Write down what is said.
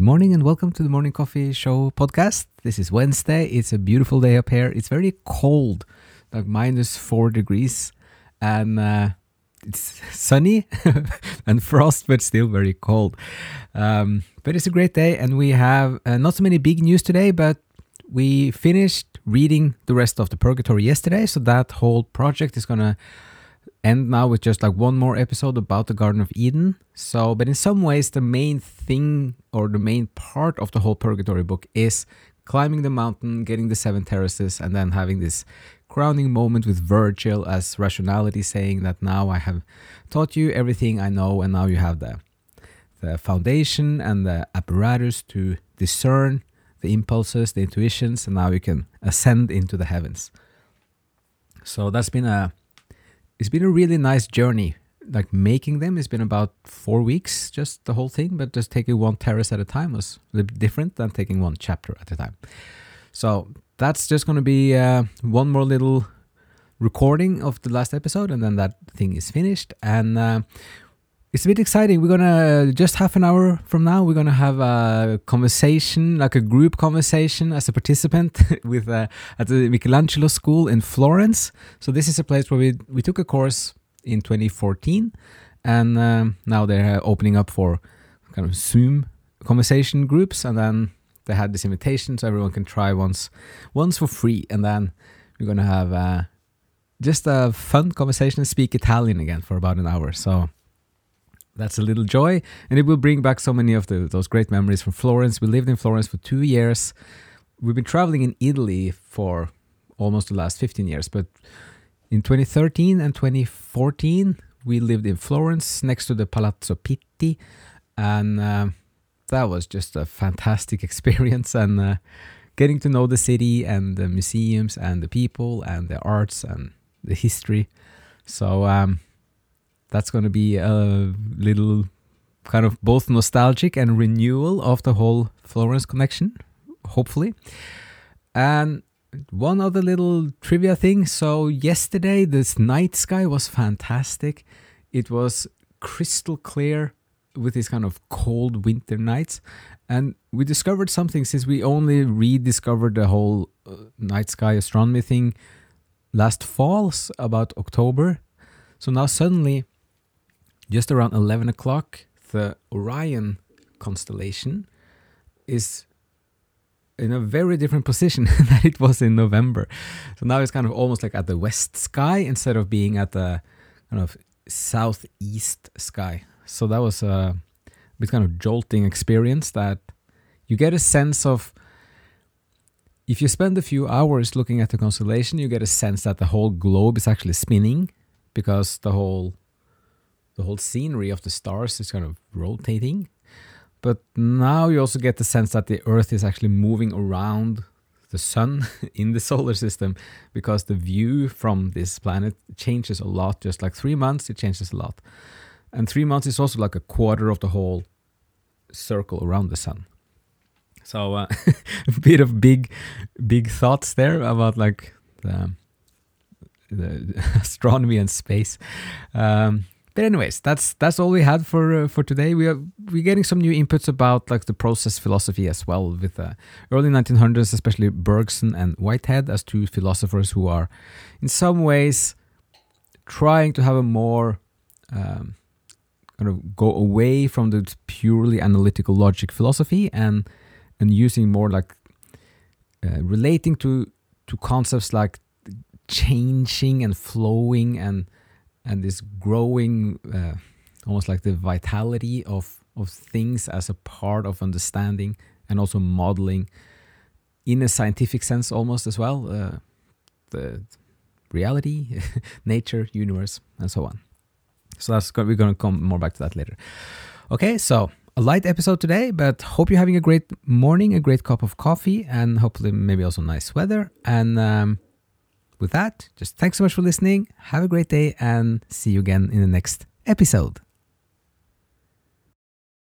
morning and welcome to the Morning Coffee Show podcast. This is Wednesday. It's a beautiful day up here. It's very cold, like minus four degrees, and uh, it's sunny and frost, but still very cold. Um, but it's a great day, and we have uh, not so many big news today, but we finished reading the rest of the Purgatory yesterday, so that whole project is gonna end now with just like one more episode about the Garden of Eden. So, but in some ways, the main thing or the main part of the whole Purgatory book is climbing the mountain, getting the seven terraces, and then having this crowning moment with Virgil as rationality saying that now I have taught you everything I know, and now you have the the foundation and the apparatus to discern the impulses, the intuitions, and now you can ascend into the heavens. So that's been a it's been a really nice journey. Like making them, it's been about four weeks, just the whole thing, but just taking one terrace at a time was a little bit different than taking one chapter at a time. So that's just going to be uh, one more little recording of the last episode, and then that thing is finished. And uh, it's a bit exciting. We're gonna just half an hour from now. We're gonna have a conversation, like a group conversation, as a participant with uh, at the Michelangelo School in Florence. So this is a place where we we took a course in 2014, and um, now they're opening up for kind of Zoom conversation groups, and then they had this invitation so everyone can try once once for free, and then we're gonna have uh, just a fun conversation and speak Italian again for about an hour. So that's a little joy. And it will bring back so many of the, those great memories from florence. We lived in florence for two years. We've been traveling in italy for almost the last 15 years but in 2013 and 2014 we lived in florence next to the palazzo pitti. And uh, that was just a fantastic experience and uh, getting to know the city and the museums and the people and the arts and the history. So um, that's going to be a little kind of both nostalgic and renewal of the whole Florence connection, hopefully. And one other little trivia thing. So, yesterday, this night sky was fantastic. It was crystal clear with these kind of cold winter nights. And we discovered something since we only rediscovered the whole uh, night sky astronomy thing last fall, about October. So now suddenly just around 11 o'clock, the Orion constellation is in a very different position than it was in November. So now it's kind of almost like at the west sky instead of being at the kind of southeast sky. So that was a bit kind of jolting experience that you get a sense of if you spend a few hours looking at the constellation, you get a sense that the whole globe is actually spinning because the whole the whole scenery of the stars is kind of rotating. But now you also get the sense that the Earth is actually moving around the sun in the solar system because the view from this planet changes a lot. Just like three months, it changes a lot. And three months is also like a quarter of the whole circle around the sun. So uh, a bit of big, big thoughts there about like the, the astronomy and space. Um, but anyways, that's that's all we had for uh, for today. We are we're getting some new inputs about like the process philosophy as well with uh, early 1900s, especially Bergson and Whitehead as two philosophers who are, in some ways, trying to have a more um, kind of go away from the purely analytical logic philosophy and and using more like uh, relating to to concepts like changing and flowing and and this growing uh, almost like the vitality of of things as a part of understanding and also modeling in a scientific sense almost as well uh, the reality nature universe and so on. So that's we're going to come more back to that later. Okay so a light episode today but hope you're having a great morning a great cup of coffee and hopefully maybe also nice weather. And um, with that, just thanks so much for listening. Have a great day and see you again in the next episode.